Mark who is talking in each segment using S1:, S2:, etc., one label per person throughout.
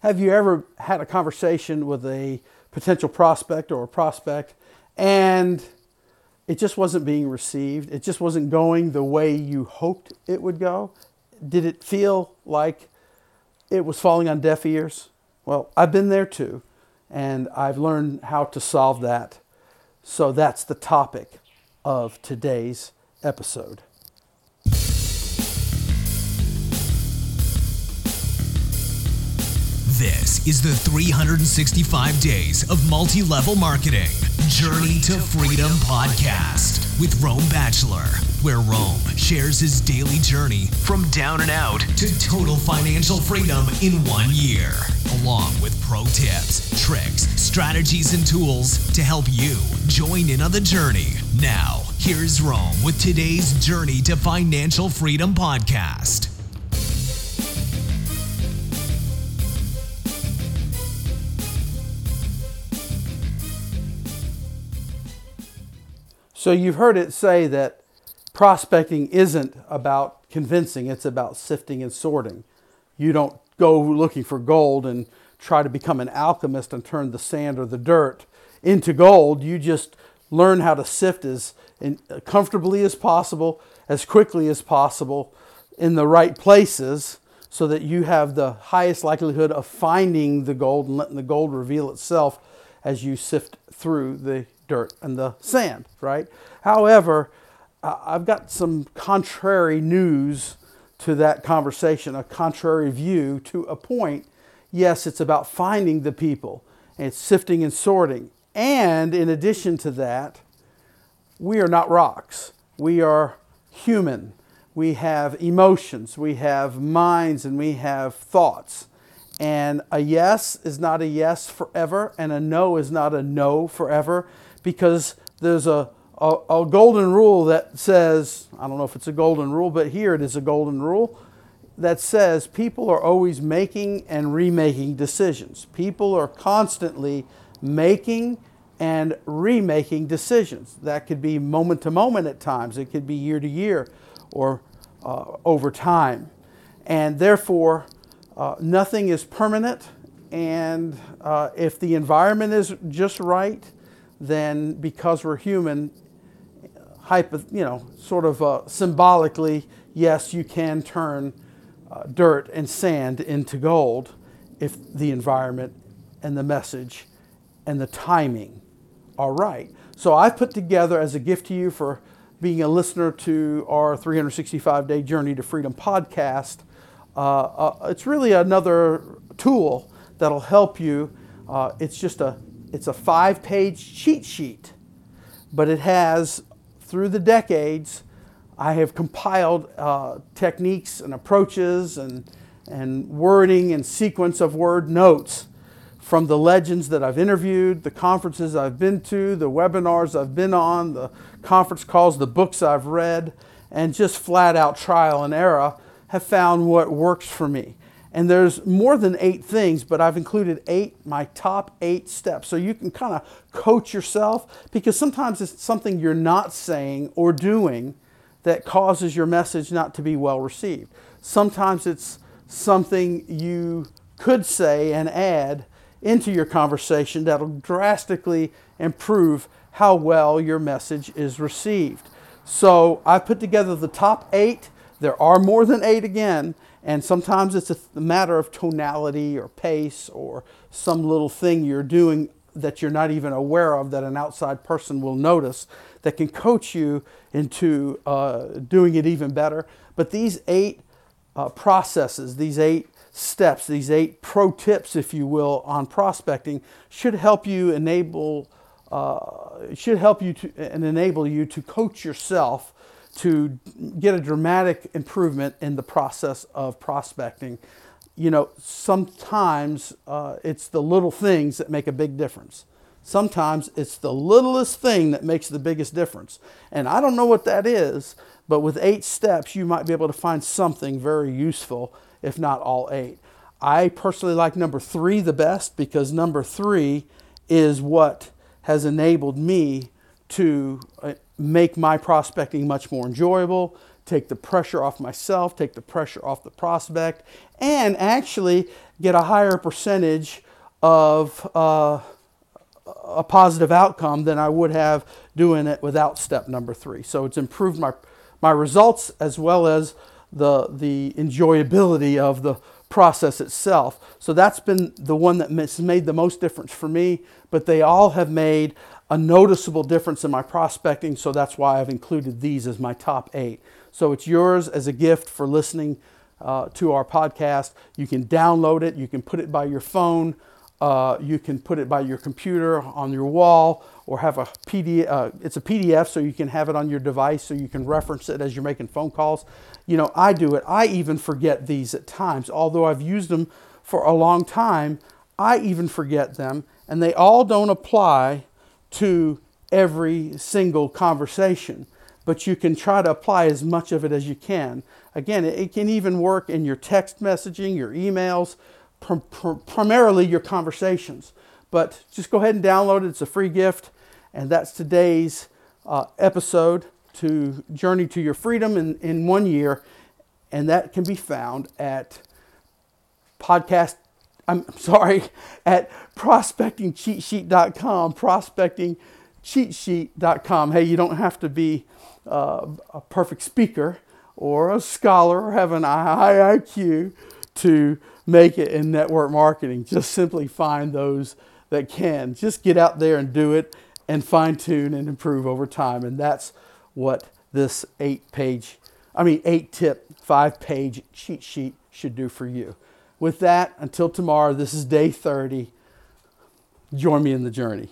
S1: Have you ever had a conversation with a potential prospect or a prospect and it just wasn't being received? It just wasn't going the way you hoped it would go? Did it feel like it was falling on deaf ears? Well, I've been there too, and I've learned how to solve that. So that's the topic of today's episode.
S2: This is the 365 Days of Multi Level Marketing Journey to Freedom podcast with Rome Batchelor, where Rome shares his daily journey from down and out to total financial freedom in one year, along with pro tips, tricks, strategies, and tools to help you join in on the journey. Now, here's Rome with today's Journey to Financial Freedom podcast.
S1: So you've heard it say that prospecting isn't about convincing, it's about sifting and sorting. You don't go looking for gold and try to become an alchemist and turn the sand or the dirt into gold. You just learn how to sift as comfortably as possible, as quickly as possible, in the right places so that you have the highest likelihood of finding the gold and letting the gold reveal itself as you sift through the dirt and the sand, right? However, I've got some contrary news to that conversation, a contrary view to a point. Yes, it's about finding the people, and sifting and sorting. And in addition to that, we are not rocks. We are human. We have emotions, we have minds, and we have thoughts. And a yes is not a yes forever, and a no is not a no forever because there's a, a, a, golden rule that says, I don't know if it's a golden rule, but here it is a golden rule that says people are always making and remaking decisions. People are constantly making and remaking decisions. That could be moment to moment at times, it could be year to year or uh, over time. And therefore, uh, nothing is permanent. And uh, if the environment is just right, then because we're human, hypo, you know, sort of uh, symbolically, yes, you can turn uh, dirt and sand into gold if the environment and the message and the timing are right. So I've put together as a gift to you for being a listener to our 365 day journey to freedom podcast. Uh, uh, it's really another tool that'll help you. Uh, it's just a it's a five page cheat sheet, but it has, through the decades, I have compiled uh, techniques and approaches and, and wording and sequence of word notes from the legends that I've interviewed, the conferences I've been to, the webinars I've been on, the conference calls, the books I've read, and just flat out trial and error have found what works for me. And there's more than eight things, but I've included eight, my top eight steps. So you can kind of coach yourself because sometimes it's something you're not saying or doing that causes your message not to be well received. Sometimes it's something you could say and add into your conversation that'll drastically improve how well your message is received. So I put together the top eight. There are more than eight again, and sometimes it's a matter of tonality or pace or some little thing you're doing that you're not even aware of that an outside person will notice that can coach you into uh, doing it even better. But these eight uh, processes, these eight steps, these eight pro tips, if you will, on prospecting should help you enable, uh, should help you to, and enable you to coach yourself to get a dramatic improvement in the process of prospecting. You know, sometimes uh, it's the little things that make a big difference. Sometimes it's the littlest thing that makes the biggest difference. And I don't know what that is, but with eight steps, you might be able to find something very useful, if not all eight. I personally like number three the best because number three is what has enabled me to uh, make my prospecting much more enjoyable, take the pressure off myself, take the pressure off the prospect, and actually get a higher percentage of uh, a positive outcome than I would have doing it without step number three. So it's improved my, my results as well as the, the enjoyability of the process itself. So that's been the one that has made the most difference for me, but they all have made a noticeable difference in my prospecting. So that's why I've included these as my top eight. So it's yours as a gift for listening uh, to our podcast. You can download it, you can put it by your phone. Uh, you can put it by your computer on your wall or have a PDF. Uh, it's a PDF, so you can have it on your device so you can reference it as you're making phone calls. You know, I do it. I even forget these at times. Although I've used them for a long time, I even forget them, and they all don't apply to every single conversation. But you can try to apply as much of it as you can. Again, it can even work in your text messaging, your emails pr- pr- primarily your conversations. But just go ahead and download it. It's a free gift. And that's today's uh, episode to Journey to Your Freedom in, in one year. And that can be found at podcast, I'm sorry, at prospectingcheatsheet.com, prospectingcheatsheet.com. Hey, you don't have to be uh, a perfect speaker or a scholar or have an high IQ to make it in network marketing. Just simply find those that can. Just get out there and do it and fine tune and improve over time. And that's what this eight page, I mean, eight tip, five page cheat sheet should do for you. With that, until tomorrow, this is day 30. Join me in the journey.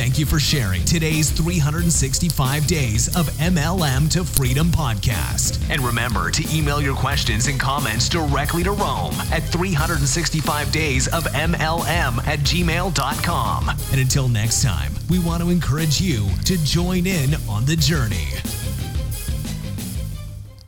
S2: Thank you for sharing today's 365 Days of MLM to Freedom podcast. And remember to email your questions and comments directly to Rome at 365 Days of MLM at gmail.com. And until next time, we want to encourage you to join in on the journey.